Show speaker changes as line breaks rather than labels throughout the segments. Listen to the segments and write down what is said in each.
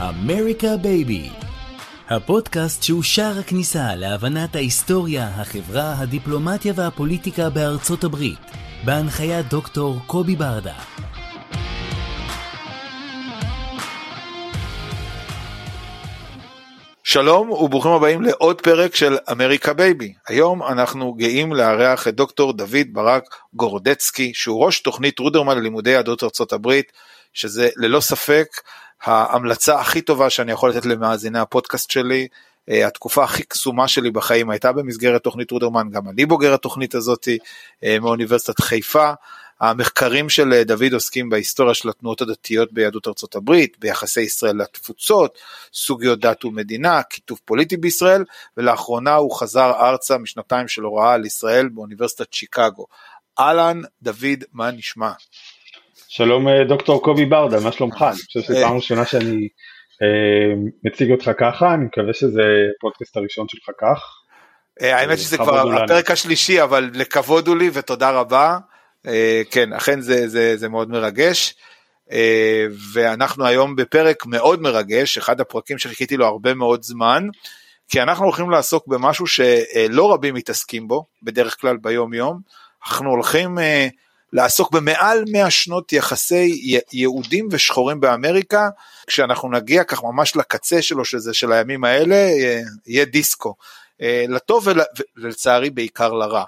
אמריקה בייבי, הפודקאסט שהוא שער הכניסה להבנת ההיסטוריה, החברה, הדיפלומטיה והפוליטיקה בארצות הברית, בהנחיית דוקטור קובי ברדה.
שלום וברוכים הבאים לעוד פרק של אמריקה בייבי. היום אנחנו גאים לארח את דוקטור דוד ברק גורודצקי, שהוא ראש תוכנית רודרמן ללימודי יהדות ארצות הברית, שזה ללא ספק ההמלצה הכי טובה שאני יכול לתת למאזיני הפודקאסט שלי. אה, התקופה הכי קסומה שלי בחיים הייתה במסגרת תוכנית רודרמן, גם אני בוגר התוכנית הזאת אה, מאוניברסיטת חיפה. המחקרים של אה, דוד עוסקים בהיסטוריה של התנועות הדתיות ביהדות ארצות הברית, ביחסי ישראל לתפוצות, סוגיות דת ומדינה, כיתוב פוליטי בישראל, ולאחרונה הוא חזר ארצה משנתיים של הוראה על ישראל באוניברסיטת שיקגו. אהלן, דוד, מה נשמע?
שלום אה, דוקטור קובי ברדה, מה שלומך? אני חושב שזו פעם ראשונה שאני אה, מציג אותך ככה, אני מקווה שזה הפודקאסט הראשון שלך כך.
אה, האמת שזה כבר הפרק השלישי, אבל לכבוד הוא לי ותודה רבה. כן, אכן זה, זה, זה מאוד מרגש. ואנחנו היום בפרק מאוד מרגש, אחד הפרקים שחיכיתי לו הרבה מאוד זמן, כי אנחנו הולכים לעסוק במשהו שלא רבים מתעסקים בו, בדרך כלל ביום יום. אנחנו הולכים לעסוק במעל 100 שנות יחסי יהודים ושחורים באמריקה, כשאנחנו נגיע כך ממש לקצה שלו, שזה של הימים האלה, יהיה דיסקו. אה, לטוב ולצערי בעיקר לרע.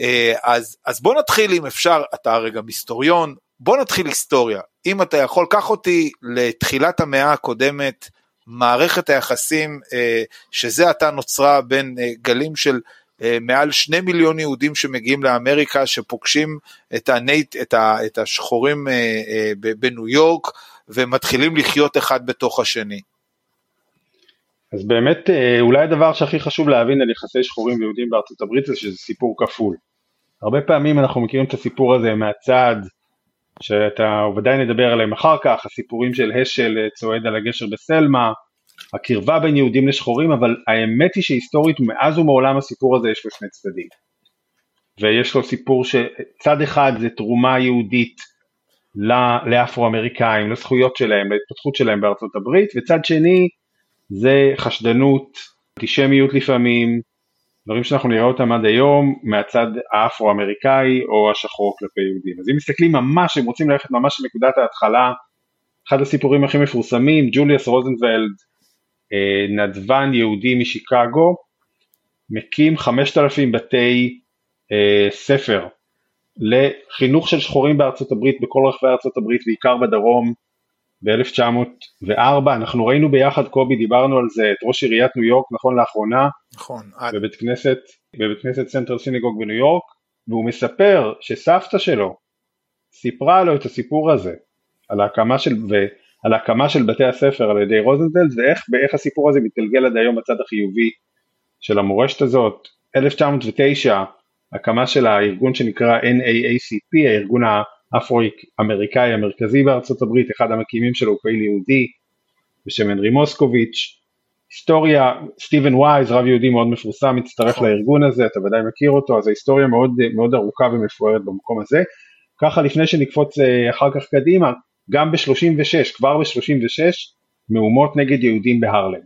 אה, אז, אז בוא נתחיל אם אפשר, אתה הרי גם היסטוריון, בוא נתחיל היסטוריה. אם אתה יכול, קח אותי לתחילת המאה הקודמת, מערכת היחסים אה, שזה עתה נוצרה בין גלים של אה, מעל שני מיליון יהודים שמגיעים לאמריקה, שפוגשים את, הנייט, את, ה, את השחורים אה, אה, בניו יורק, ומתחילים לחיות אחד בתוך השני.
אז באמת אולי הדבר שהכי חשוב להבין על יחסי שחורים ויהודים בארצות הברית זה שזה סיפור כפול. הרבה פעמים אנחנו מכירים את הסיפור הזה מהצד, שאתה ודאי נדבר עליהם אחר כך, הסיפורים של השל צועד על הגשר בסלמה, הקרבה בין יהודים לשחורים, אבל האמת היא שהיסטורית מאז ומעולם הסיפור הזה יש לו שני צדדים. ויש לו סיפור שצד אחד זה תרומה יהודית לאפרו-אמריקאים, לזכויות שלהם, להתפתחות שלהם בארצות הברית, וצד שני זה חשדנות, אנטישמיות לפעמים, דברים שאנחנו נראה אותם עד היום מהצד האפרו-אמריקאי או השחור כלפי יהודים. אז אם מסתכלים ממש, אם רוצים ללכת ממש לנקודת ההתחלה, אחד הסיפורים הכי מפורסמים, ג'וליאס רוזנבלד נדבן יהודי משיקגו, מקים 5,000 בתי אה, ספר לחינוך של שחורים בארצות הברית, בכל רחבי ארצות הברית, בעיקר בדרום, ב-1904, אנחנו ראינו ביחד, קובי, דיברנו על זה, את ראש עיריית ניו יורק, נכון לאחרונה,
נכון,
בבית כנסת, בבית כנסת Central Synagogue בניו יורק, והוא מספר שסבתא שלו סיפרה לו את הסיפור הזה, על ההקמה של, על הקמה של בתי הספר על ידי רוזנוולד ואיך הסיפור הזה מתגלגל עד היום בצד החיובי של המורשת הזאת. 1909 הקמה של הארגון שנקרא NAACP, הארגון האפרו-אמריקאי המרכזי בארצות הברית, אחד המקימים שלו הוא פעיל יהודי בשם הנרי מוסקוביץ'. היסטוריה, סטיבן וייז, רב יהודי מאוד מפורסם, מצטרף נכון. לארגון הזה, אתה ודאי מכיר אותו, אז ההיסטוריה מאוד, מאוד ארוכה ומפוארת במקום הזה. ככה לפני שנקפוץ אה, אחר כך קדימה, גם ב-36, כבר ב-36, מהומות נגד יהודים בהרלם.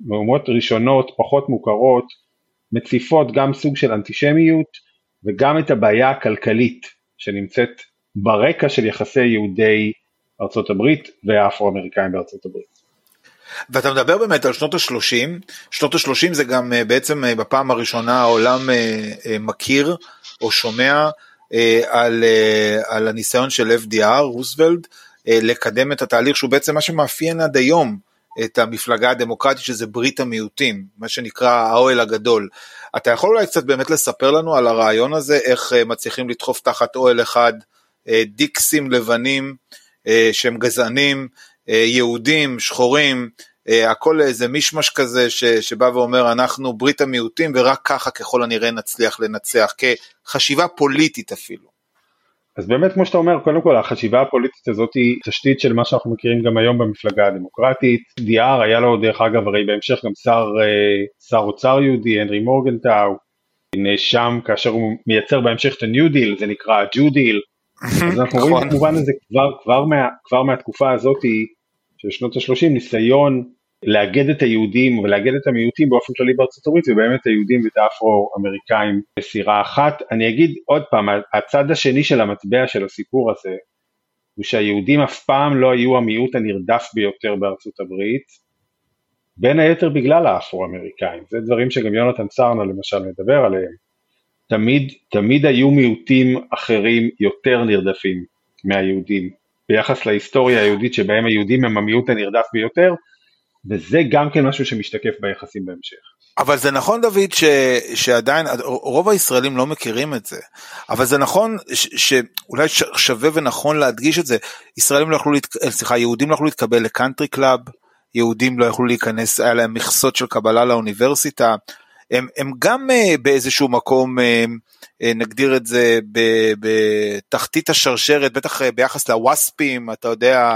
מהומות ראשונות, פחות מוכרות, מציפות גם סוג של אנטישמיות וגם את הבעיה הכלכלית שנמצאת ברקע של יחסי יהודי ארצות הברית והאפרו-אמריקאים בארצות הברית.
ואתה מדבר באמת על שנות ה-30, שנות ה-30 זה גם אה, בעצם אה, בפעם הראשונה העולם אה, מכיר או שומע על, אה, על הניסיון של FDR, רוזוולד, אה, לקדם את התהליך שהוא בעצם מה שמאפיין עד היום את המפלגה הדמוקרטית שזה ברית המיעוטים, מה שנקרא האוהל הגדול. אתה יכול אולי קצת באמת לספר לנו על הרעיון הזה, איך מצליחים לדחוף תחת אוהל אחד דיקסים לבנים שהם גזענים, יהודים, שחורים, הכל איזה מישמש כזה ש, שבא ואומר אנחנו ברית המיעוטים ורק ככה ככל הנראה נצליח לנצח, כחשיבה פוליטית אפילו.
אז באמת כמו שאתה אומר, קודם כל החשיבה הפוליטית הזאת היא תשתית של מה שאנחנו מכירים גם היום במפלגה הדמוקרטית. דיאר היה לו דרך אגב הרי בהמשך גם שר, אה, שר אוצר יהודי, הנרי מורגנטאו, נאשם כאשר הוא מייצר בהמשך את ה-New Deal, זה נקרא ה-Jew Deal. אז אנחנו רואים נכון. כמובן הזה כבר, כבר, מה, כבר מהתקופה הזאת של שנות ה-30 ניסיון לאגד את היהודים ולאגד את המיעוטים באופן כללי בארצות הברית ובאמת היהודים ואת האפרו-אמריקאים בסירה אחת. אני אגיד עוד פעם, הצד השני של המטבע של הסיפור הזה הוא שהיהודים אף פעם לא היו המיעוט הנרדף ביותר בארצות הברית, בין היתר בגלל האפרו-אמריקאים, זה דברים שגם יונתן סרנה למשל מדבר עליהם. תמיד, תמיד היו מיעוטים אחרים יותר נרדפים מהיהודים ביחס להיסטוריה היהודית שבהם היהודים הם המיעוט הנרדף ביותר, וזה גם כן משהו שמשתקף ביחסים בהמשך.
אבל זה נכון דוד ש, שעדיין רוב הישראלים לא מכירים את זה אבל זה נכון ש, שאולי שווה ונכון להדגיש את זה ישראלים לא יכלו להתקבל סליחה יהודים לא יכלו להתקבל ל country club יהודים לא יכלו להיכנס היה להם מכסות של קבלה לאוניברסיטה הם, הם גם אה, באיזשהו מקום אה, אה, נגדיר את זה בתחתית השרשרת בטח ביחס לווספים אתה יודע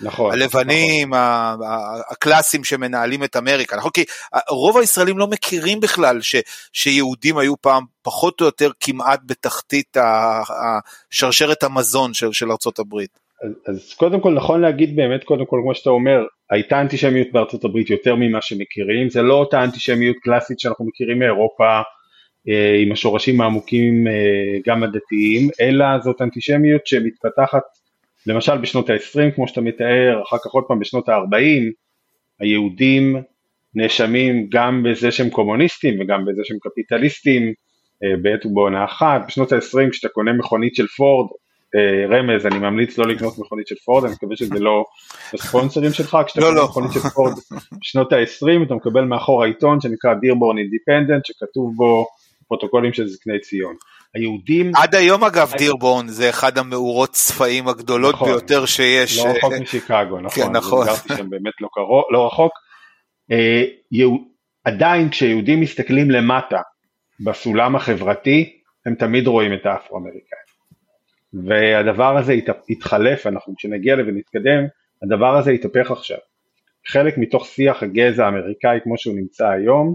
נכון, הלבנים נכון. הקלאסים שמנהלים את אמריקה נכון כי רוב הישראלים לא מכירים בכלל ש, שיהודים היו פעם פחות או יותר כמעט בתחתית השרשרת המזון של, של ארצות הברית.
אז, אז קודם כל נכון להגיד באמת קודם כל כמו שאתה אומר הייתה אנטישמיות בארצות הברית יותר ממה שמכירים. זה לא אותה אנטישמיות קלאסית שאנחנו מכירים מאירופה אה, עם השורשים העמוקים אה, גם הדתיים אלא זאת אנטישמיות שמתפתחת למשל בשנות ה-20 כמו שאתה מתאר אחר כך עוד פעם בשנות ה-40 היהודים נאשמים גם בזה שהם קומוניסטים וגם בזה שהם קפיטליסטים אה, בעת ובעונה אחת. בשנות ה-20 כשאתה קונה מכונית של פורד רמז, אני ממליץ לא לקנות מכונית של פורד, אני מקווה שזה לא הספונסרים שלך, כשאתה לא, קונה לא. מכונית של פורד בשנות ה-20 אתה מקבל מאחור העיתון שנקרא Dearborn Independent שכתוב בו פרוטוקולים של זקני ציון. היהודים...
עד היום אגב דירבורן זה אחד המאורות צפעים הגדולות נכון, ביותר שיש.
לא רחוק משיקגו, נכון. כן, נכון. גרתי שם באמת לא, קרוב, לא רחוק. אה, עדיין כשיהודים מסתכלים למטה בסולם החברתי הם תמיד רואים את האפרו-אמריקאים. והדבר הזה יתחלף, אנחנו כשנגיע לזה ונתקדם, הדבר הזה יתהפך עכשיו. חלק מתוך שיח הגזע האמריקאי כמו שהוא נמצא היום,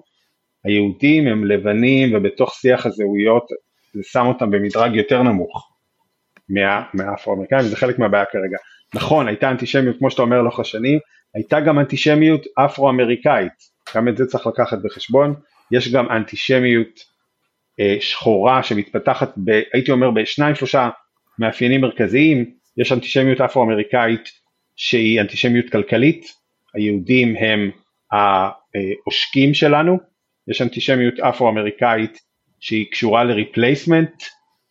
היהודים הם לבנים ובתוך שיח הזהויות זה שם אותם במדרג יותר נמוך מה, מהאפרו-אמריקאים וזה חלק מהבעיה כרגע. נכון, הייתה אנטישמיות כמו שאתה אומר לאורך השנים, הייתה גם אנטישמיות אפרו-אמריקאית, גם את זה צריך לקחת בחשבון, יש גם אנטישמיות אה, שחורה שמתפתחת, ב, הייתי אומר בשניים שלושה מאפיינים מרכזיים, יש אנטישמיות אפרו-אמריקאית שהיא אנטישמיות כלכלית, היהודים הם העושקים שלנו, יש אנטישמיות אפרו-אמריקאית שהיא קשורה ל-replacement,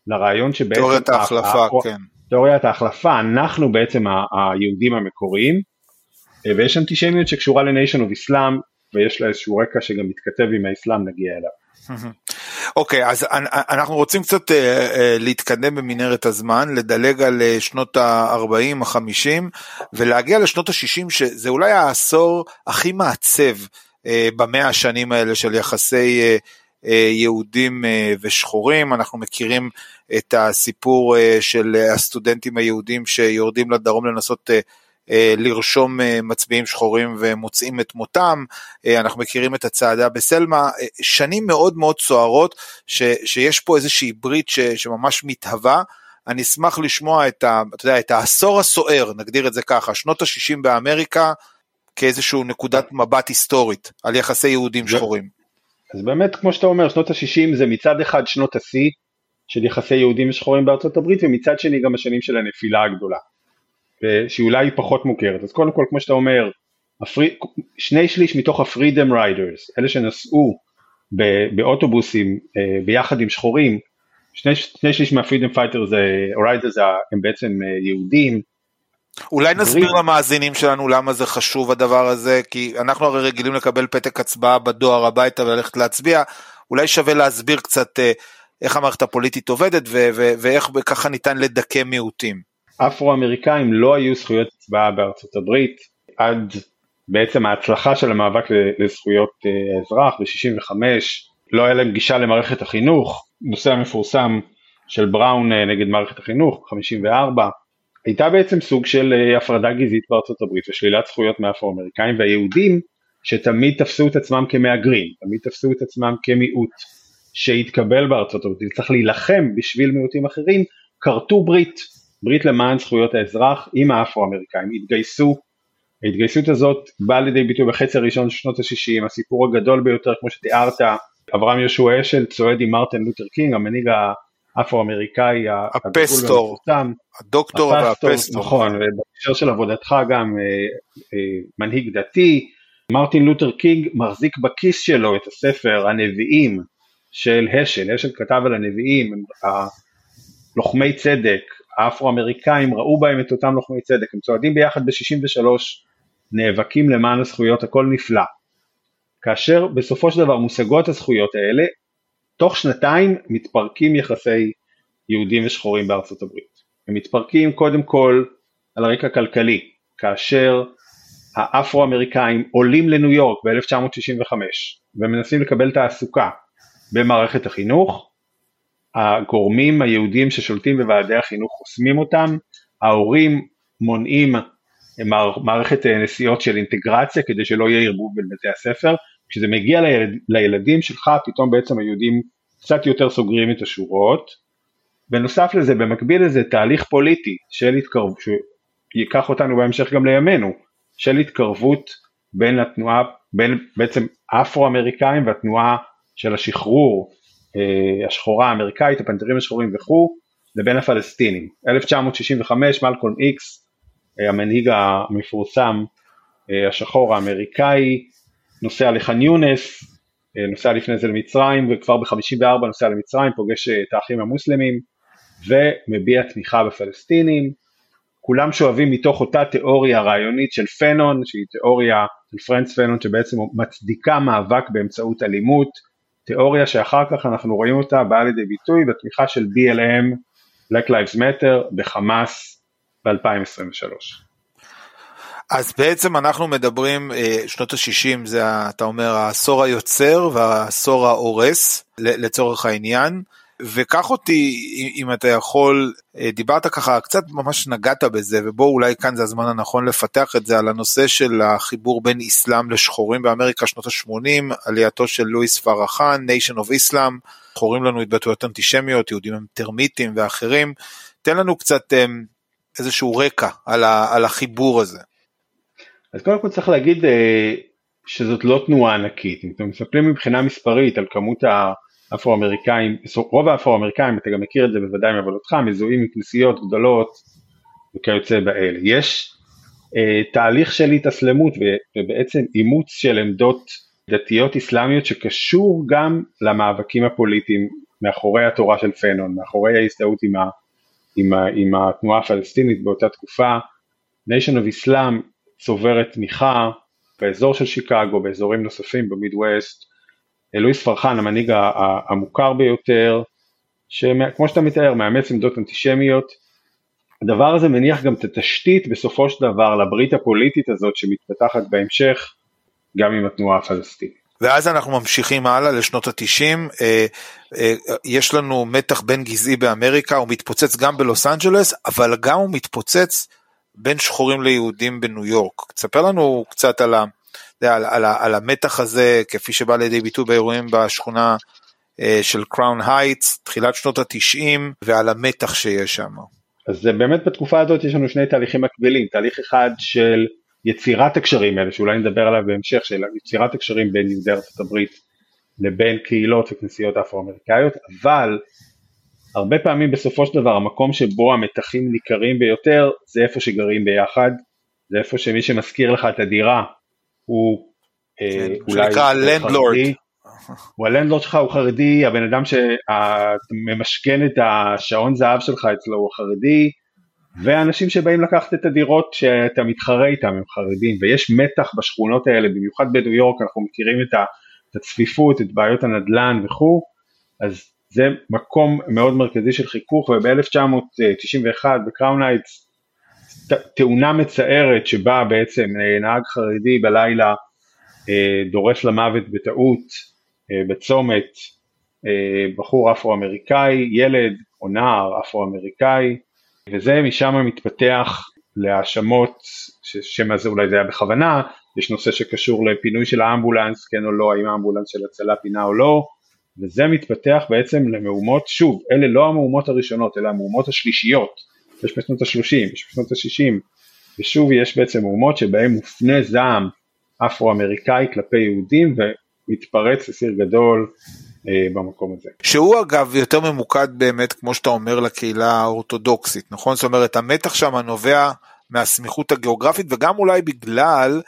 לרעיון שבעצם...
תיאוריית ההחלפה, כן.
תיאוריית ההחלפה, אנחנו בעצם היהודים המקוריים, ויש אנטישמיות שקשורה ל-Nation of Islam, ויש לה איזשהו רקע שגם מתכתב עם האסלאם, נגיע אליו.
אוקיי, okay, אז אנחנו רוצים קצת uh, uh, להתקדם במנהרת הזמן, לדלג על uh, שנות ה-40, ה-50 ולהגיע לשנות ה-60 שזה אולי העשור הכי מעצב במאה השנים האלה של יחסי יהודים ושחורים, אנחנו מכירים את הסיפור של הסטודנטים היהודים שיורדים לדרום לנסות אה, לרשום אה, מצביעים שחורים ומוצאים את מותם, אה, אנחנו מכירים את הצעדה בסלמה, שנים מאוד מאוד סוערות ש, שיש פה איזושהי ברית ש, שממש מתהווה. אני אשמח לשמוע את, ה, אתה יודע, את העשור הסוער, נגדיר את זה ככה, שנות ה-60 באמריקה, כאיזושהי נקודת מבט היסטורית על יחסי יהודים שחורים.
אז באמת, כמו שאתה אומר, שנות ה-60 זה מצד אחד שנות השיא של יחסי יהודים ושחורים בארצות הברית, ומצד שני גם השנים של הנפילה הגדולה. שהיא אולי פחות מוכרת. אז קודם כל, כמו שאתה אומר, הפרי, שני שליש מתוך ה-Freedom Riders, אלה שנסעו באוטובוסים אה, ביחד עם שחורים, שני, שני שליש מה-Freedom Fighters Riders הם בעצם אה, יהודים,
אולי נסביר ברית... למאזינים שלנו למה זה חשוב הדבר הזה, כי אנחנו הרי רגילים לקבל פתק הצבעה בדואר הביתה וללכת להצביע, אולי שווה להסביר קצת אה, איך המערכת הפוליטית עובדת ואיך ככה ניתן לדכא מיעוטים.
אפרו-אמריקאים לא היו זכויות הצבעה בארצות הברית עד בעצם ההצלחה של המאבק לזכויות אה, האזרח ב-65, לא היה להם גישה למערכת החינוך, נושא המפורסם של בראון אה, נגד מערכת החינוך, 54, הייתה בעצם סוג של אה, הפרדה גזעית בארצות הברית ושלילת זכויות מאפרו-אמריקאים והיהודים שתמיד תפסו את עצמם כמהגרים, תמיד תפסו את עצמם כמיעוט שהתקבל בארצות הברית, צריך להילחם בשביל מיעוטים אחרים, כרתו ברית, ברית למען זכויות האזרח עם האפרו-אמריקאים, התגייסו, ההתגייסות הזאת באה לידי ביטוי בחצי הראשון של שנות ה-60, הסיפור הגדול ביותר כמו שתיארת, אברהם יהושע השל צועד עם מרטין לותר קינג, המנהיג האפרו-אמריקאי,
הפסטור, הדוקטור והפסטור.
נכון, ובהקשר של עבודתך גם אה, אה, מנהיג דתי, מרטין לותר קינג מחזיק בכיס שלו את הספר הנביאים של השל, השל כתב על הנביאים, לוחמי צדק, האפרו-אמריקאים ראו בהם את אותם לוחמי צדק, הם צועדים ביחד ב-63, נאבקים למען הזכויות, הכל נפלא. כאשר בסופו של דבר מושגות הזכויות האלה, תוך שנתיים מתפרקים יחסי יהודים ושחורים בארצות הברית. הם מתפרקים קודם כל על הרקע כלכלי, כאשר האפרו-אמריקאים עולים לניו יורק ב-1965 ומנסים לקבל תעסוקה במערכת החינוך, הגורמים היהודים ששולטים בוועדי החינוך חוסמים אותם, ההורים מונעים מערכת נסיעות של אינטגרציה כדי שלא יהיה ערבוב בין בתי הספר, כשזה מגיע לילד, לילדים שלך פתאום בעצם היהודים קצת יותר סוגרים את השורות. בנוסף לזה, במקביל לזה תהליך פוליטי של התקרבות, שיקח אותנו בהמשך גם לימינו, של התקרבות בין התנועה, בין בעצם אפרו-אמריקאים והתנועה של השחרור אה, השחורה האמריקאית, הפנתרים השחורים וכו', לבין הפלסטינים. 1965 מלקולם איקס, אה, המנהיג המפורסם אה, השחור האמריקאי, נוסע לח'אן יונס, נוסע לפני זה למצרים וכבר ב-54 נוסע למצרים, פוגש את האחים המוסלמים ומביע תמיכה בפלסטינים. כולם שואבים מתוך אותה תיאוריה רעיונית של פנון, שהיא תיאוריה של פרנץ פנון שבעצם מצדיקה מאבק באמצעות אלימות, תיאוריה שאחר כך אנחנו רואים אותה באה לידי ביטוי בתמיכה של BLM, Black Lives Matter, בחמאס ב-2023.
אז בעצם אנחנו מדברים, אה, שנות ה-60 זה, אתה אומר, העשור היוצר והעשור ההורס, לצורך העניין. וקח אותי, אם אתה יכול, אה, דיברת ככה, קצת ממש נגעת בזה, ובוא אולי כאן זה הזמן הנכון לפתח את זה, על הנושא של החיבור בין אסלאם לשחורים באמריקה שנות ה-80, עלייתו של לואיס פרחן, Nation of Islam, חורים לנו התבטאויות אנטישמיות, יהודים הם טרמיטים ואחרים, תן לנו קצת אה, איזשהו רקע על, ה, על החיבור הזה.
אז קודם כל צריך להגיד אה, שזאת לא תנועה ענקית, אם אתם מסתכלים מבחינה מספרית על כמות ה... אפרו-אמריקאים, רוב האפרו-אמריקאים, אתה גם מכיר את זה בוודאי מעבודתך, מזוהים עם כנסיות גדולות וכיוצא באלה. יש אה, תהליך של התאסלמות ובעצם אימוץ של עמדות דתיות אסלאמיות שקשור גם למאבקים הפוליטיים מאחורי התורה של פנון, מאחורי ההזדהות עם, עם, עם התנועה הפלסטינית באותה תקופה. Nation of Islam צוברת תמיכה באזור של שיקגו, באזורים נוספים במידווסט, לואיס פרחן המנהיג המוכר ביותר, שכמו שאתה מתאר מאמץ עמדות אנטישמיות, הדבר הזה מניח גם את התשתית בסופו של דבר לברית הפוליטית הזאת שמתפתחת בהמשך גם עם התנועה הפלסטינית.
ואז אנחנו ממשיכים הלאה לשנות התשעים, אה, אה, יש לנו מתח בין גזעי באמריקה, הוא מתפוצץ גם בלוס אנג'לס, אבל גם הוא מתפוצץ בין שחורים ליהודים בניו יורק. תספר לנו קצת על ה... על, על, על המתח הזה כפי שבא לידי ביטוי באירועים בשכונה אה, של קראון הייטס, תחילת שנות התשעים ועל המתח שיש שם.
אז באמת בתקופה הזאת יש לנו שני תהליכים מקבילים, תהליך אחד של יצירת הקשרים האלה, שאולי נדבר עליו בהמשך, של יצירת הקשרים בין יהודי ארצות הברית לבין קהילות וכנסיות אפרו-אמריקאיות, אבל הרבה פעמים בסופו של דבר המקום שבו המתחים ניכרים ביותר זה איפה שגרים ביחד, זה איפה שמי שמזכיר לך את הדירה הוא
אה, כן, אולי שנקרא לנדלורד.
הוא הלנדלורד שלך הוא חרדי, הבן אדם שממשכן את השעון זהב שלך אצלו הוא חרדי, ואנשים שבאים לקחת את הדירות שאתה מתחרה איתם הם חרדים ויש מתח בשכונות האלה במיוחד בניו יורק אנחנו מכירים את הצפיפות את בעיות הנדל"ן וכו' אז זה מקום מאוד מרכזי של חיכוך וב-1991 בקראון הייטס תאונה מצערת שבה בעצם אה, נהג חרדי בלילה אה, דורס למוות בטעות אה, בצומת בחור אפרו-אמריקאי, ילד או נער אפרו-אמריקאי וזה משם מתפתח להאשמות, ששם הזה אולי זה היה בכוונה, יש נושא שקשור לפינוי של האמבולנס, כן או לא, האם האמבולנס של הצלה פינה או לא, וזה מתפתח בעצם למהומות, שוב, אלה לא המהומות הראשונות, אלא המהומות השלישיות, יש בשנות ה-30, יש בשנות ה-60, ושוב יש בעצם מהומות שבהן מופנה זעם אפרו-אמריקאי כלפי יהודים ומתפרץ לסיר גדול אה, במקום הזה.
שהוא אגב יותר ממוקד באמת כמו שאתה אומר לקהילה האורתודוקסית נכון זאת אומרת המתח שם נובע מהסמיכות הגיאוגרפית וגם אולי בגלל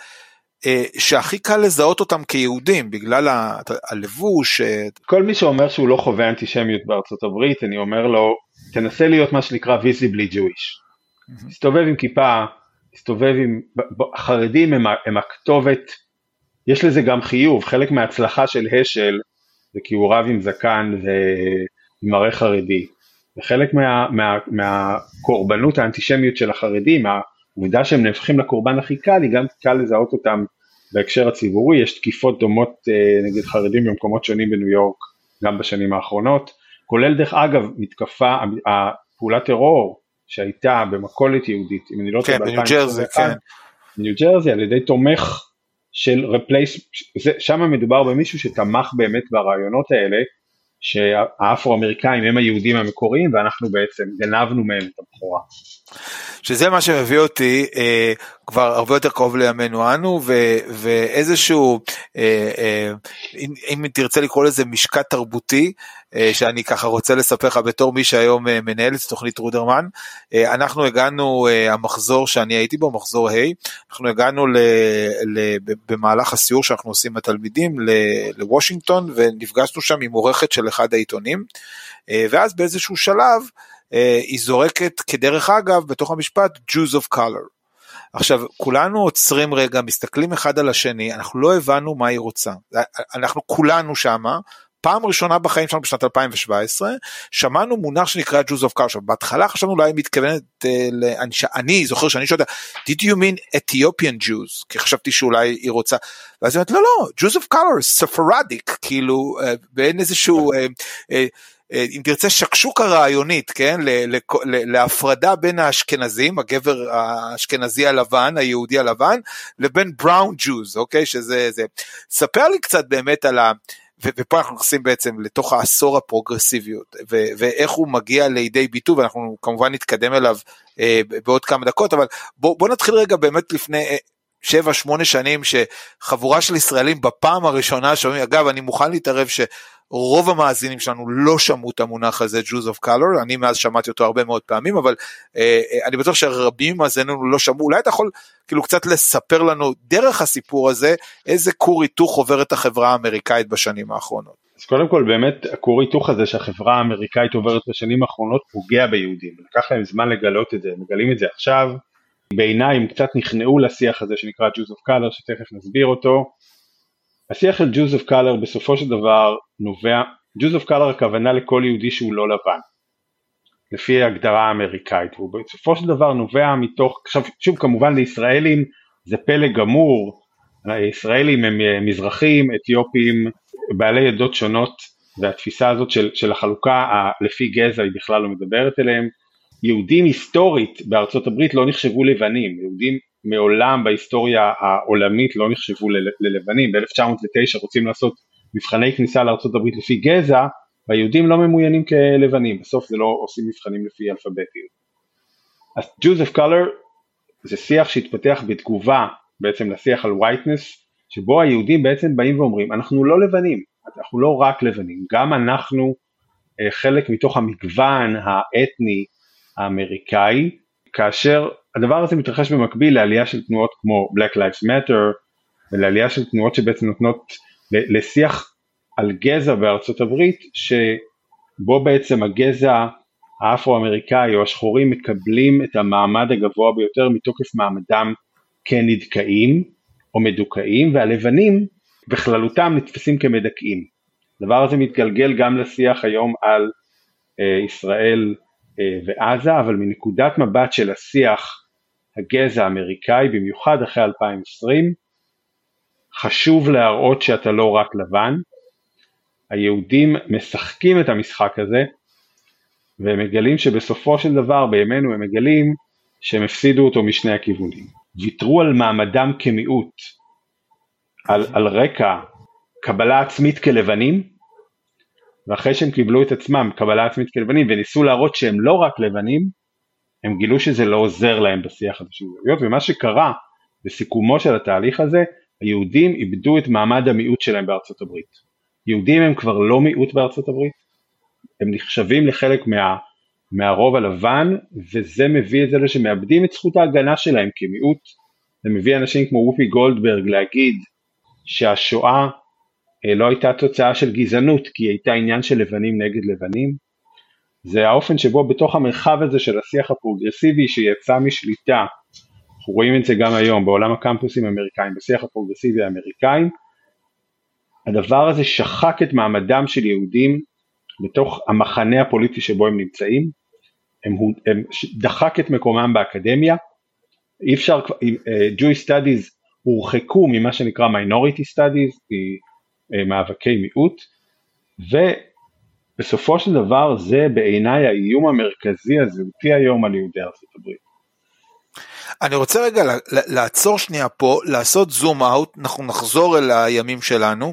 אה, שהכי קל לזהות אותם כיהודים בגלל ה, הלבוש. אה...
כל מי שאומר שהוא לא חווה אנטישמיות בארצות הברית אני אומר לו תנסה להיות מה שנקרא visibly Jewish. תסתובב עם כיפה, תסתובב עם, החרדים הם, הם הכתובת, יש לזה גם חיוב, חלק מההצלחה של השל זה כי הוא רב עם זקן ועם מראה חרדי. וחלק מה, מה, מהקורבנות האנטישמיות של החרדים, העובדה שהם נהפכים לקורבן הכי קל, היא גם קל לזהות אותם בהקשר הציבורי, יש תקיפות דומות אה, נגד חרדים במקומות שונים בניו יורק גם בשנים האחרונות, כולל דרך אגב מתקפה, הפעולת טרור שהייתה במכולת יהודית, אם אני לא
טועה, כן, בניו ג'רזי, כן.
בניו ג'רזי על ידי תומך של רפלייס, שם מדובר במישהו שתמך באמת ברעיונות האלה, שהאפרו-אמריקאים הם היהודים המקוריים ואנחנו בעצם גנבנו מהם את הבכורה.
שזה מה שמביא אותי אה, כבר הרבה יותר קרוב לימינו אנו ו, ואיזשהו אה, אה, אם, אם תרצה לקרוא לזה משקע תרבותי שאני ככה רוצה לספר לך בתור מי שהיום אה, מנהל את תוכנית רודרמן. אה, אנחנו הגענו אה, המחזור שאני הייתי בו מחזור ה' אנחנו הגענו ל, ל, במהלך הסיור שאנחנו עושים התלמידים לוושינגטון ונפגשנו שם עם עורכת של אחד העיתונים. אה, ואז באיזשהו שלב אה, היא זורקת כדרך אגב בתוך המשפט Jews of color. עכשיו כולנו עוצרים רגע מסתכלים אחד על השני אנחנו לא הבנו מה היא רוצה. אנחנו כולנו שמה פעם ראשונה בחיים שלנו בשנת 2017 שמענו מונח שנקרא Jews of color בהתחלה חשבנו אולי היא מתכוונת אה, אני, אני זוכר שאני שואל did you mean Ethiopian Jews? כי חשבתי שאולי היא רוצה ואז היא אומרת לא לא Jews of color ספרדיק כאילו אה, בין איזשהו אה, אה, אה, אם תרצה שקשוקה רעיונית, כן, להפרדה בין האשכנזים, הגבר האשכנזי הלבן, היהודי הלבן, לבין בראון ג'וז, אוקיי, שזה זה. ספר לי קצת באמת על ה... ופה אנחנו נכנסים בעצם לתוך העשור הפרוגרסיביות ואיך הוא מגיע לידי ביטוי ואנחנו כמובן נתקדם אליו אה, בעוד כמה דקות אבל בוא, בוא נתחיל רגע באמת לפני אה, שבע שמונה שנים שחבורה של ישראלים בפעם הראשונה שומעים אגב אני מוכן להתערב ש... רוב המאזינים שלנו לא שמעו את המונח הזה Jews of color, אני מאז שמעתי אותו הרבה מאוד פעמים, אבל אה, אה אני בטוח שרבים מאזיננו לא שמעו, אולי אתה יכול כאילו קצת לספר לנו דרך הסיפור הזה, איזה כור היתוך עוברת החברה האמריקאית בשנים האחרונות.
אז קודם כל באמת הכור היתוך הזה שהחברה האמריקאית עוברת בשנים האחרונות פוגע ביהודים, לקח להם זמן לגלות את זה, מגלים את זה עכשיו, בעיניי הם קצת נכנעו לשיח הזה שנקרא Jews of color שתכף נסביר אותו, השיח של Jews of color בסופו של דבר נובע, Jews of color הכוונה לכל יהודי שהוא לא לבן, לפי ההגדרה האמריקאית, הוא בסופו של דבר נובע מתוך, עכשיו שוב כמובן לישראלים זה פלא גמור, ישראלים הם אה, מזרחים, אתיופים, בעלי עדות שונות והתפיסה הזאת של, של החלוקה לפי גזע היא בכלל לא מדברת אליהם, יהודים היסטורית בארצות הברית לא נחשבו לבנים, יהודים מעולם בהיסטוריה העולמית לא נחשבו ללבנים, ב-1909 רוצים לעשות מבחני כניסה לארה"ב לפי גזע, והיהודים לא ממוינים כלבנים, בסוף זה לא עושים מבחנים לפי אלפביתיות. אז Jews of Color זה שיח שהתפתח בתגובה בעצם לשיח על whiteness, שבו היהודים בעצם באים ואומרים, אנחנו לא לבנים, אנחנו לא רק לבנים, גם אנחנו אה, חלק מתוך המגוון האתני האמריקאי, כאשר הדבר הזה מתרחש במקביל לעלייה של תנועות כמו Black Lives Matter ולעלייה של תנועות שבעצם נותנות לשיח על גזע בארצות הברית שבו בעצם הגזע האפרו-אמריקאי או השחורים מקבלים את המעמד הגבוה ביותר מתוקף מעמדם כנדכאים או מדוכאים והלבנים בכללותם נתפסים כמדכאים. הדבר הזה מתגלגל גם לשיח היום על אה, ישראל ועזה אבל מנקודת מבט של השיח הגזע האמריקאי במיוחד אחרי 2020 חשוב להראות שאתה לא רק לבן, היהודים משחקים את המשחק הזה והם מגלים שבסופו של דבר בימינו הם מגלים שהם הפסידו אותו משני הכיוונים. ויתרו על מעמדם כמיעוט על, על רקע קבלה עצמית כלבנים ואחרי שהם קיבלו את עצמם קבלה עצמית כלבנים וניסו להראות שהם לא רק לבנים הם גילו שזה לא עוזר להם בשיח הזה. של זהויות ומה שקרה בסיכומו של התהליך הזה היהודים איבדו את מעמד המיעוט שלהם בארצות הברית. יהודים הם כבר לא מיעוט בארצות הברית, הם נחשבים לחלק מה, מהרוב הלבן וזה מביא את זה שמאבדים את זכות ההגנה שלהם כמיעוט, זה מביא אנשים כמו וופי גולדברג להגיד שהשואה אה, לא הייתה תוצאה של גזענות כי היא הייתה עניין של לבנים נגד לבנים, זה האופן שבו בתוך המרחב הזה של השיח הפרוגרסיבי שיצא משליטה, אנחנו רואים את זה גם היום בעולם הקמפוסים האמריקאים, בשיח הפרוגרסיבי האמריקאים, הדבר הזה שחק את מעמדם של יהודים בתוך המחנה הפוליטי שבו הם נמצאים, הם, הם דחק את מקומם באקדמיה, אי אפשר, uh, Jewish Studies הורחקו ממה שנקרא minority studies, uh, מאבקי מיעוט, ובסופו של דבר זה בעיניי האיום המרכזי הזהותי היום על יהודי ארצות הברית.
אני רוצה רגע לעצור שנייה פה, לעשות זום אאוט, אנחנו נחזור אל הימים שלנו, אה,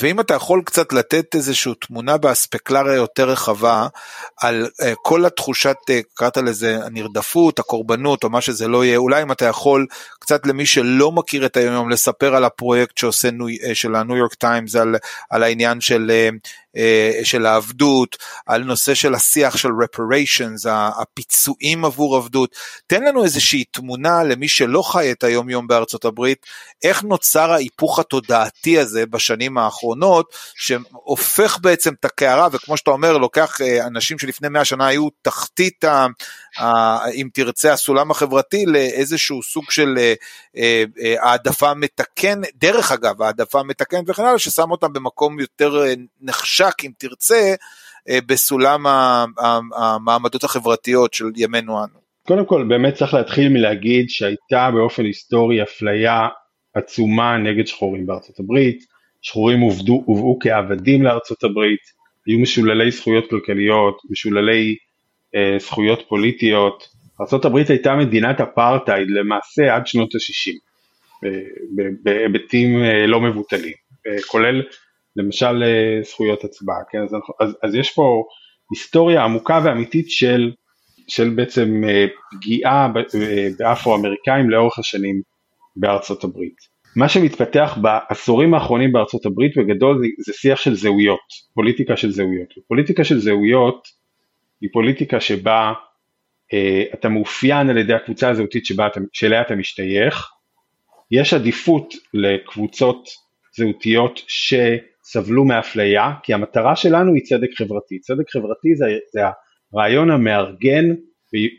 ואם אתה יכול קצת לתת איזושהי תמונה באספקלריה יותר רחבה על אה, כל התחושת, אה, קראת לזה הנרדפות, הקורבנות או מה שזה לא יהיה, אולי אם אתה יכול קצת למי שלא מכיר את היום לספר על הפרויקט שעושה של הניו יורק טיימס על, על העניין של אה, של העבדות, על נושא של השיח של reparations, הפיצויים עבור עבדות. תן לנו איזושהי תמונה למי שלא חי את היום יום בארצות הברית, איך נוצר ההיפוך התודעתי הזה בשנים האחרונות, שהופך בעצם את הקערה, וכמו שאתה אומר, לוקח אה, אנשים שלפני 100 שנה היו תחתית, ה, ה, אם תרצה, הסולם החברתי, לאיזשהו סוג של אה, העדפה מתקנת, דרך אגב, העדפה מתקנת וכן הלאה, ששם אותם במקום יותר. נחשק אם תרצה אה, בסולם המעמדות החברתיות של ימינו אנו.
קודם כל באמת צריך להתחיל מלהגיד שהייתה באופן היסטורי אפליה עצומה נגד שחורים בארצות הברית, שחורים הובדו, הובאו כעבדים לארצות הברית, היו משוללי זכויות כלכליות, משוללי אה, זכויות פוליטיות, ארה"ב הייתה מדינת אפרטהייד למעשה עד שנות ה-60 אה, בהיבטים אה, לא מבוטלים, אה, כולל למשל אה, זכויות הצבעה, כן? אז, אז, אז יש פה היסטוריה עמוקה ואמיתית של, של בעצם אה, פגיעה אה, באפרו-אמריקאים לאורך השנים בארצות הברית. מה שמתפתח בעשורים האחרונים בארצות הברית בגדול זה, זה שיח של זהויות, פוליטיקה של זהויות. פוליטיקה של זהויות היא פוליטיקה שבה אה, אתה מאופיין על ידי הקבוצה הזהותית שאליה אתה משתייך, יש עדיפות לקבוצות זהותיות ש... סבלו מאפליה, כי המטרה שלנו היא צדק חברתי. צדק חברתי זה, זה הרעיון המארגן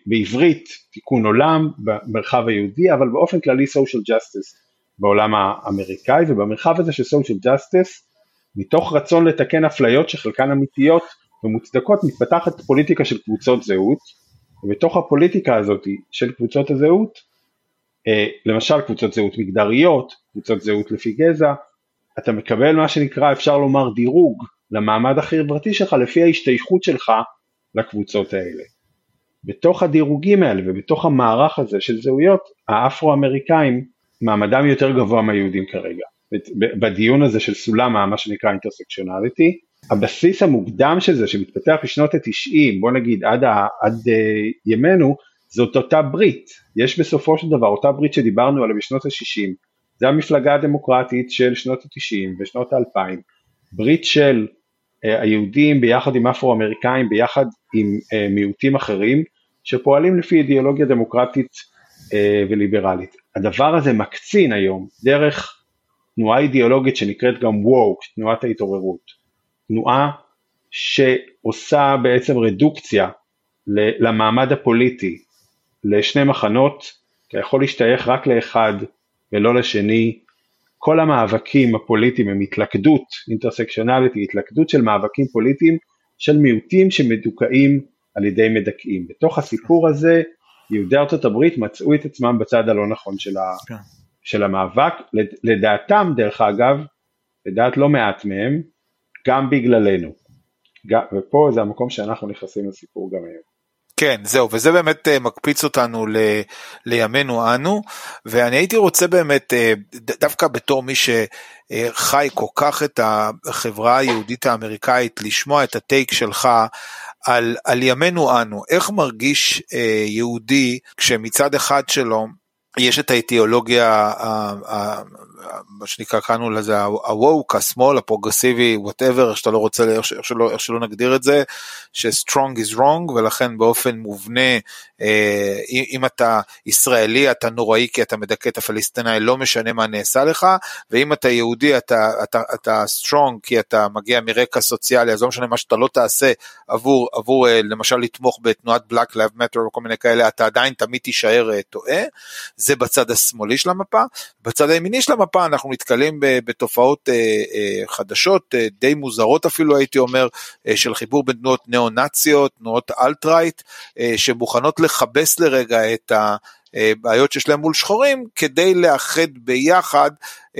בעברית תיקון עולם במרחב היהודי, אבל באופן כללי social justice בעולם האמריקאי, ובמרחב הזה של social justice, מתוך רצון לתקן אפליות שחלקן אמיתיות ומוצדקות, מתפתחת פוליטיקה של קבוצות זהות, ובתוך הפוליטיקה הזאת של קבוצות הזהות, אה, למשל קבוצות זהות מגדריות, קבוצות זהות לפי גזע, אתה מקבל מה שנקרא אפשר לומר דירוג למעמד החברתי שלך לפי ההשתייכות שלך לקבוצות האלה. בתוך הדירוגים האלה ובתוך המערך הזה של זהויות האפרו-אמריקאים מעמדם יותר גבוה מהיהודים כרגע. בדיון הזה של סולם מה שנקרא אינטרסקציונליטי, הבסיס המוקדם של זה שמתפתח בשנות התשעים בוא נגיד עד, ה, עד uh, ימינו זאת אותה ברית, יש בסופו של דבר אותה ברית שדיברנו עליה בשנות השישים. זה המפלגה הדמוקרטית של שנות ה-90 ושנות ה-2000, ברית של uh, היהודים ביחד עם אפרו-אמריקאים, ביחד עם uh, מיעוטים אחרים, שפועלים לפי אידיאולוגיה דמוקרטית וליברלית. הדבר הזה מקצין היום דרך תנועה אידיאולוגית שנקראת גם ווק, תנועת ההתעוררות, תנועה שעושה בעצם רדוקציה למעמד הפוליטי לשני מחנות, אתה יכול להשתייך רק לאחד ולא לשני, כל המאבקים הפוליטיים הם התלכדות אינטרסקשיונלית, התלכדות של מאבקים פוליטיים של מיעוטים שמדוכאים על ידי מדכאים. בתוך הסיפור הזה יהודי ארצות הברית מצאו את עצמם בצד הלא נכון של, ה, כן. של המאבק, לדעתם דרך אגב, לדעת לא מעט מהם, גם בגללנו. ופה זה המקום שאנחנו נכנסים לסיפור גם היום.
כן, זהו, וזה באמת uh, מקפיץ אותנו ל, לימינו אנו, ואני הייתי רוצה באמת, uh, דווקא בתור מי שחי כל כך את החברה היהודית האמריקאית, לשמוע את הטייק שלך על, על ימינו אנו, איך מרגיש uh, יהודי כשמצד אחד שלו יש את האידיאולוגיה, מה שנקרא, קראנו לזה ה-woke, השמאל, הפרוגרסיבי, whatever, איך שאתה לא רוצה, איך שלא, איך שלא נגדיר את זה, ש-strong is wrong, ולכן באופן מובנה, אה, אם אתה ישראלי, אתה נוראי כי אתה מדכא את הפלסטיני, לא משנה מה נעשה לך, ואם אתה יהודי, אתה, אתה, אתה strong כי אתה מגיע מרקע סוציאלי, אז לא משנה מה שאתה לא תעשה עבור, עבור אה, למשל לתמוך בתנועת Black Lives Matter וכל מיני כאלה, אתה עדיין תמיד תישאר אה, טועה. זה בצד השמאלי של המפה. בצד הימיני של המפה אנחנו נתקלים בתופעות אה, אה, חדשות, אה, די מוזרות אפילו הייתי אומר, של חיבור בין תנועות ניאו-נאציות, תנועות אלטרייט, שמוכנות לכבס לרגע את ה... בעיות שיש להם מול שחורים כדי לאחד ביחד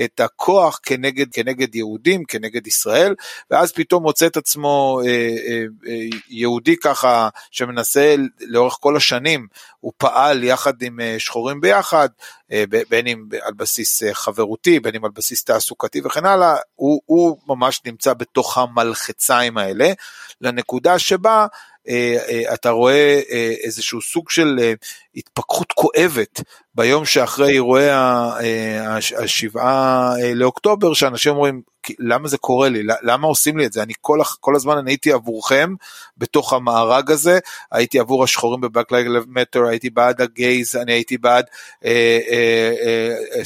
את הכוח כנגד, כנגד יהודים, כנגד ישראל, ואז פתאום מוצא את עצמו אה, אה, אה, יהודי ככה שמנסה לאורך כל השנים, הוא פעל יחד עם אה, שחורים ביחד, אה, בין אם על בסיס אה, חברותי, בין אם על בסיס תעסוקתי וכן הלאה, הוא, הוא ממש נמצא בתוך המלחציים האלה, לנקודה שבה אה, אה, אתה רואה אה, איזשהו סוג של התפכחות כואבת ביום שאחרי אירועי השבעה לאוקטובר, שאנשים אומרים, למה זה קורה לי? למה עושים לי את זה? אני כל, כל הזמן אני הייתי עבורכם בתוך המארג הזה, הייתי עבור השחורים ב-Black Matter, הייתי בעד הגייז, אני הייתי בעד אה, אה, אה,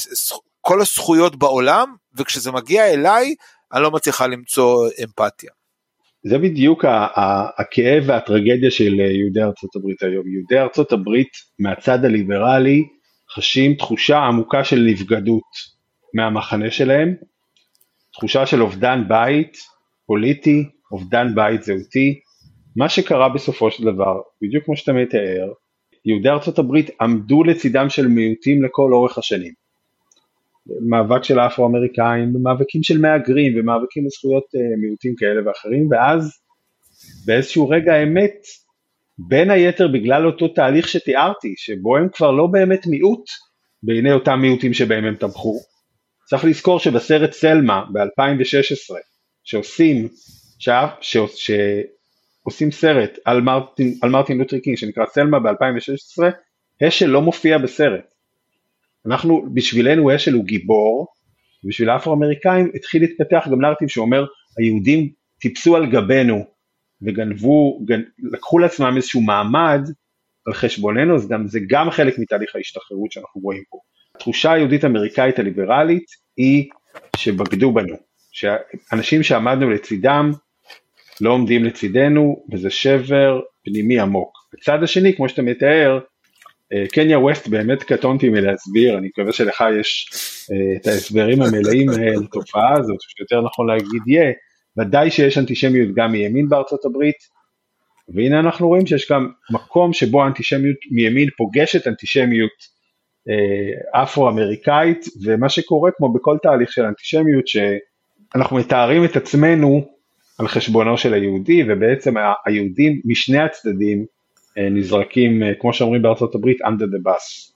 כל הזכויות בעולם, וכשזה מגיע אליי, אני לא מצליחה למצוא אמפתיה.
זה בדיוק הכאב והטרגדיה של אה, יהודי ארצות הברית היום. יהודי ארצות הברית מהצד הליברלי חשים תחושה עמוקה של נבגדות מהמחנה שלהם, תחושה של אובדן בית פוליטי, אובדן בית זהותי. מה שקרה בסופו של דבר, בדיוק כמו שאתה מתאר, יהודי ארצות הברית עמדו לצידם של מיעוטים לכל אורך השנים. מאבק של האפרו-אמריקאים, במאבקים של מהגרים ומאבקים לזכויות uh, מיעוטים כאלה ואחרים, ואז באיזשהו רגע האמת, בין היתר בגלל אותו תהליך שתיארתי, שבו הם כבר לא באמת מיעוט בעיני אותם מיעוטים שבהם הם תמכו. צריך לזכור שבסרט סלמה ב-2016, שעושים, שאף, ש, שעושים סרט על מרטין, על מרטין לותרי קינג שנקרא סלמה ב-2016, השל לא מופיע בסרט. אנחנו, בשבילנו אשל הוא גיבור, ובשביל האפרו-אמריקאים התחיל להתפתח גם נרטיב שאומר היהודים טיפסו על גבנו וגנבו, גנ... לקחו לעצמם איזשהו מעמד על חשבוננו, אז גם זה גם חלק מתהליך ההשתחררות שאנחנו רואים פה. התחושה היהודית אמריקאית הליברלית היא שבגדו בנו, שאנשים שעמדנו לצידם לא עומדים לצידנו וזה שבר פנימי עמוק. בצד השני, כמו שאתה מתאר, קניה ווסט באמת קטונתי מלהסביר, אני מקווה שלך יש uh, את ההסברים המלאים אה, לתופעה הזאת, שיותר נכון להגיד יהיה, ודאי שיש אנטישמיות גם מימין בארצות הברית, והנה אנחנו רואים שיש גם מקום שבו האנטישמיות מימין פוגשת אנטישמיות אפרו-אמריקאית, ומה שקורה כמו בכל תהליך של אנטישמיות, שאנחנו מתארים את עצמנו על חשבונו של היהודי, ובעצם היהודים משני הצדדים אה, נזרקים, אה, כמו שאומרים בארצות הברית, under the bus.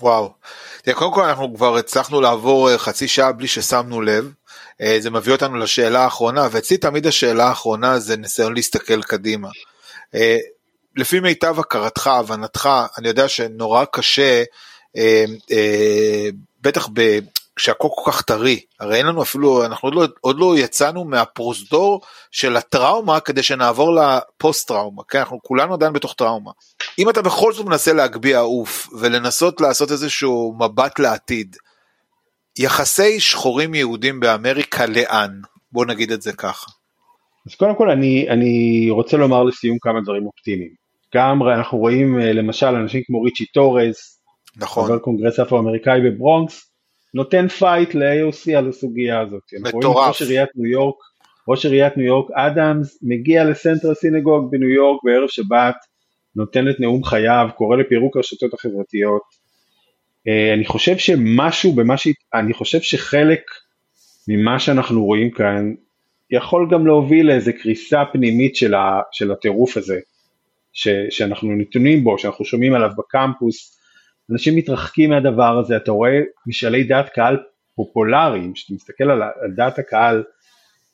וואו. קודם כל אנחנו כבר הצלחנו לעבור אה, חצי שעה בלי ששמנו לב. זה מביא אותנו לשאלה האחרונה, ואצלי תמיד השאלה האחרונה זה ניסיון להסתכל קדימה. לפי מיטב הכרתך, הבנתך, אני יודע שנורא קשה, בטח כשהכל כל כך טרי, הרי אין לנו אפילו, אנחנו עוד לא, עוד לא יצאנו מהפרוזדור של הטראומה כדי שנעבור לפוסט טראומה, כן, אנחנו כולנו עדיין בתוך טראומה. אם אתה בכל זאת מנסה להגביה עוף ולנסות לעשות איזשהו מבט לעתיד, יחסי שחורים יהודים באמריקה לאן? בוא נגיד את זה ככה.
אז קודם כל אני, אני רוצה לומר לסיום כמה דברים אופטימיים. גם אנחנו רואים למשל אנשים כמו ריצ'י טורס, נכון. חבר קונגרס אפרו-אמריקאי בברונקס, נותן fight ל-AOC על הסוגיה הזאת. מטורף. ראש עיריית ניו יורק, ראש עיריית ניו יורק אדמס מגיע ל-Central Synagogue בניו יורק בערב שבת, נותן את נאום חייו, קורא לפירוק הרשתות החברתיות. אה, אני חושב שמשהו במה ש... אני חושב שחלק ממה שאנחנו רואים כאן יכול גם להוביל לאיזה קריסה פנימית של, ה... של הטירוף הזה, ש... שאנחנו נתונים בו, שאנחנו שומעים עליו בקמפוס, אנשים מתרחקים מהדבר הזה, אתה רואה משאלי דעת קהל פופולריים, כשאתה מסתכל על, על דעת הקהל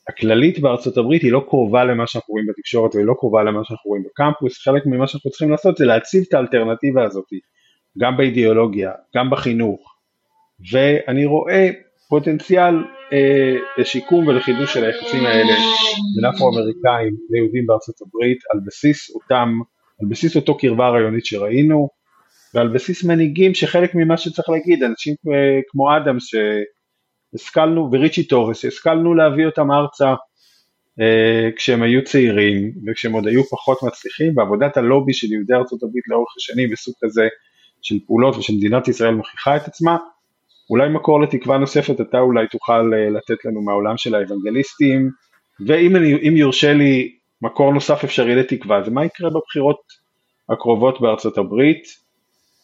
הכללית בארצות הברית היא לא קרובה למה שאנחנו רואים בתקשורת והיא לא קרובה למה שאנחנו רואים בקמפוס, חלק ממה שאנחנו צריכים לעשות זה להציב את האלטרנטיבה הזאת, גם באידיאולוגיה, גם בחינוך, ואני רואה פוטנציאל אה, לשיקום ולחידוש של היחסים האלה בין אפרו-אמריקאים ליהודים בארצות הברית על בסיס אותם, על בסיס אותו קרבה רעיונית שראינו ועל בסיס מנהיגים שחלק ממה שצריך להגיד, אנשים כמו אדמס שהשכלנו, וריצ'י טורס, שהשכלנו להביא אותם ארצה אה, כשהם היו צעירים וכשהם עוד היו פחות מצליחים, ועבודת הלובי של יהודי ארצות הברית לאורך השנים בסוג כזה של פעולות ושמדינת ישראל מוכיחה את עצמה, אולי מקור לתקווה נוספת אתה אולי תוכל אה, לתת לנו מהעולם של האוונגליסטים, ואם יורשה לי מקור נוסף אפשרי לתקווה, זה מה יקרה בבחירות הקרובות בארצות הברית,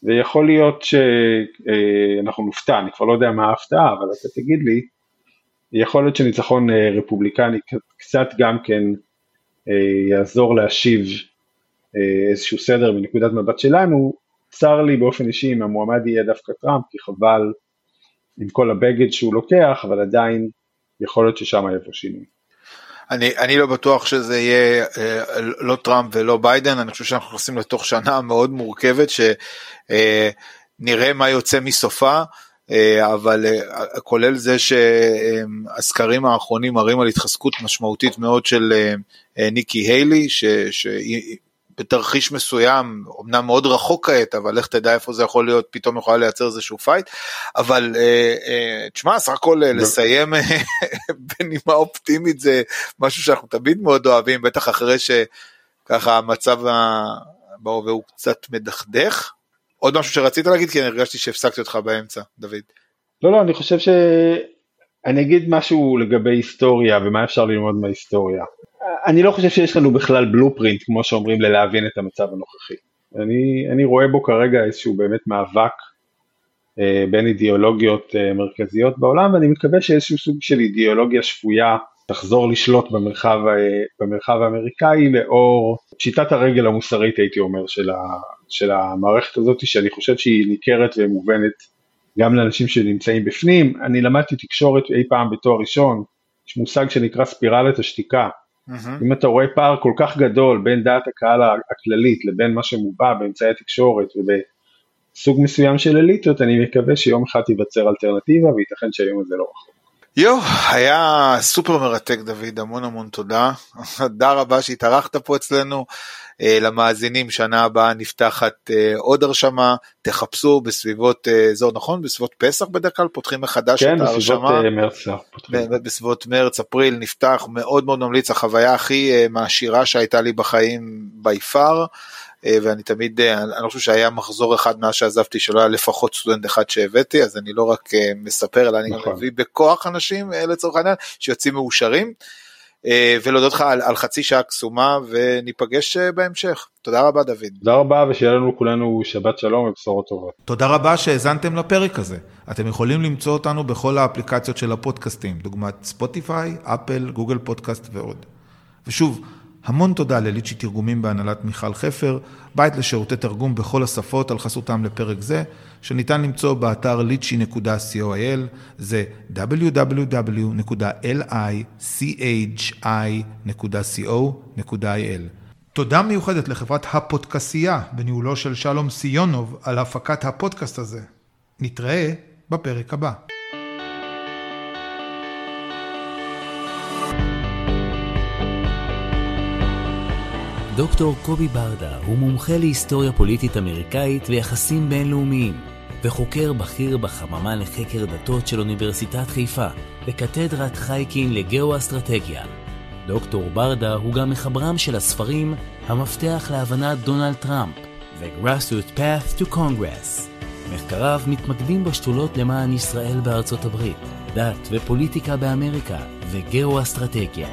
ויכול להיות שאנחנו אה, נופתע, אני כבר לא יודע מה ההפתעה, אבל אתה תגיד לי, יכול להיות שניצחון אה, רפובליקני קצת גם כן אה, יעזור להשיב איזשהו סדר מנקודת מבט שלנו, צר לי באופן אישי אם המועמד יהיה דווקא טראמפ, כי חבל עם כל הבגד שהוא לוקח, אבל עדיין יכול להיות ששם יבוא שינוי.
אני, אני לא בטוח שזה יהיה אה, לא טראמפ ולא ביידן, אני חושב שאנחנו נכנסים לתוך שנה מאוד מורכבת שנראה אה, מה יוצא מסופה, אה, אבל כולל זה שהסקרים האחרונים מראים על התחזקות משמעותית מאוד של ניקי היילי, ש, שהיא בתרחיש מסוים, אמנם מאוד רחוק כעת, אבל לך תדע איפה זה יכול להיות, פתאום יכולה לייצר איזשהו fight, אבל אה, אה, תשמע, סך הכל אה, לסיים אה, בנימה אופטימית זה משהו שאנחנו תמיד מאוד אוהבים, בטח אחרי שככה המצב בהווה הוא קצת מדכדך. עוד משהו שרצית להגיד? כי אני הרגשתי שהפסקתי אותך באמצע, דוד.
לא, לא, אני חושב ש... אני אגיד משהו לגבי היסטוריה ומה אפשר ללמוד מההיסטוריה. אני לא חושב שיש לנו בכלל בלופרינט, כמו שאומרים, ללהבין את המצב הנוכחי. אני, אני רואה בו כרגע איזשהו באמת מאבק אה, בין אידיאולוגיות אה, מרכזיות בעולם, ואני מקווה שאיזשהו סוג של אידיאולוגיה שפויה תחזור לשלוט במרחב, אה, במרחב האמריקאי לאור שיטת הרגל המוסרית, הייתי אומר, של, ה, של המערכת הזאת, שאני חושב שהיא ניכרת ומובנת גם לאנשים שנמצאים בפנים. אני למדתי תקשורת אי פעם בתואר ראשון, יש מושג שנקרא ספירלת השתיקה. Mm-hmm. אם אתה רואה פער כל כך גדול בין דעת הקהל הכללית לבין מה שמובע באמצעי התקשורת ובסוג מסוים של אליטות, אני מקווה שיום אחד תיווצר אלטרנטיבה וייתכן שהיום הזה לא רחוק.
יו, היה סופר מרתק דוד, המון המון תודה. תודה רבה שהתארחת פה אצלנו. אה, למאזינים, שנה הבאה נפתחת אה, עוד הרשמה, תחפשו בסביבות, אה, זהו נכון? בסביבות פסח בדרך כלל פותחים מחדש
כן, את ההרשמה. כן, בסביבות
מרץ. בסביבות מרץ, אפריל נפתח, מאוד מאוד ממליץ, החוויה הכי מעשירה שהייתה לי בחיים בי פאר. ואני תמיד, אני לא חושב שהיה מחזור אחד מאז שעזבתי שלא היה לפחות סטודנט אחד שהבאתי, אז אני לא רק מספר, אלא אני גם נכון. מביא בכוח אנשים לצורך העניין שיוצאים מאושרים. אה, ולהודות לך על, על חצי שעה קסומה וניפגש אה, בהמשך. תודה רבה דוד.
תודה רבה ושיהיה לנו כולנו שבת שלום ובשורות טובות.
תודה רבה שהאזנתם לפרק הזה. אתם יכולים למצוא אותנו בכל האפליקציות של הפודקאסטים, דוגמת ספוטיפיי, אפל, גוגל פודקאסט ועוד. ושוב, המון תודה לליצ'י תרגומים בהנהלת מיכל חפר, בית לשירותי תרגום בכל השפות על חסותם לפרק זה, שניתן למצוא באתר lichy.coil, זה www.lichi.co.il. תודה מיוחדת לחברת הפודקסייה בניהולו של שלום סיונוב על הפקת הפודקאסט הזה. נתראה בפרק הבא.
דוקטור קובי ברדה הוא מומחה להיסטוריה פוליטית אמריקאית ויחסים בינלאומיים, וחוקר בכיר בחממה לחקר דתות של אוניברסיטת חיפה, וקתדרת חייקין לגאו-אסטרטגיה. דוקטור ברדה הוא גם מחברם של הספרים המפתח להבנת דונלד טראמפ ו-Grassroot Path to Congress. מחקריו מתמקדים בשתולות למען ישראל בארצות הברית, דת ופוליטיקה באמריקה וגאו-אסטרטגיה.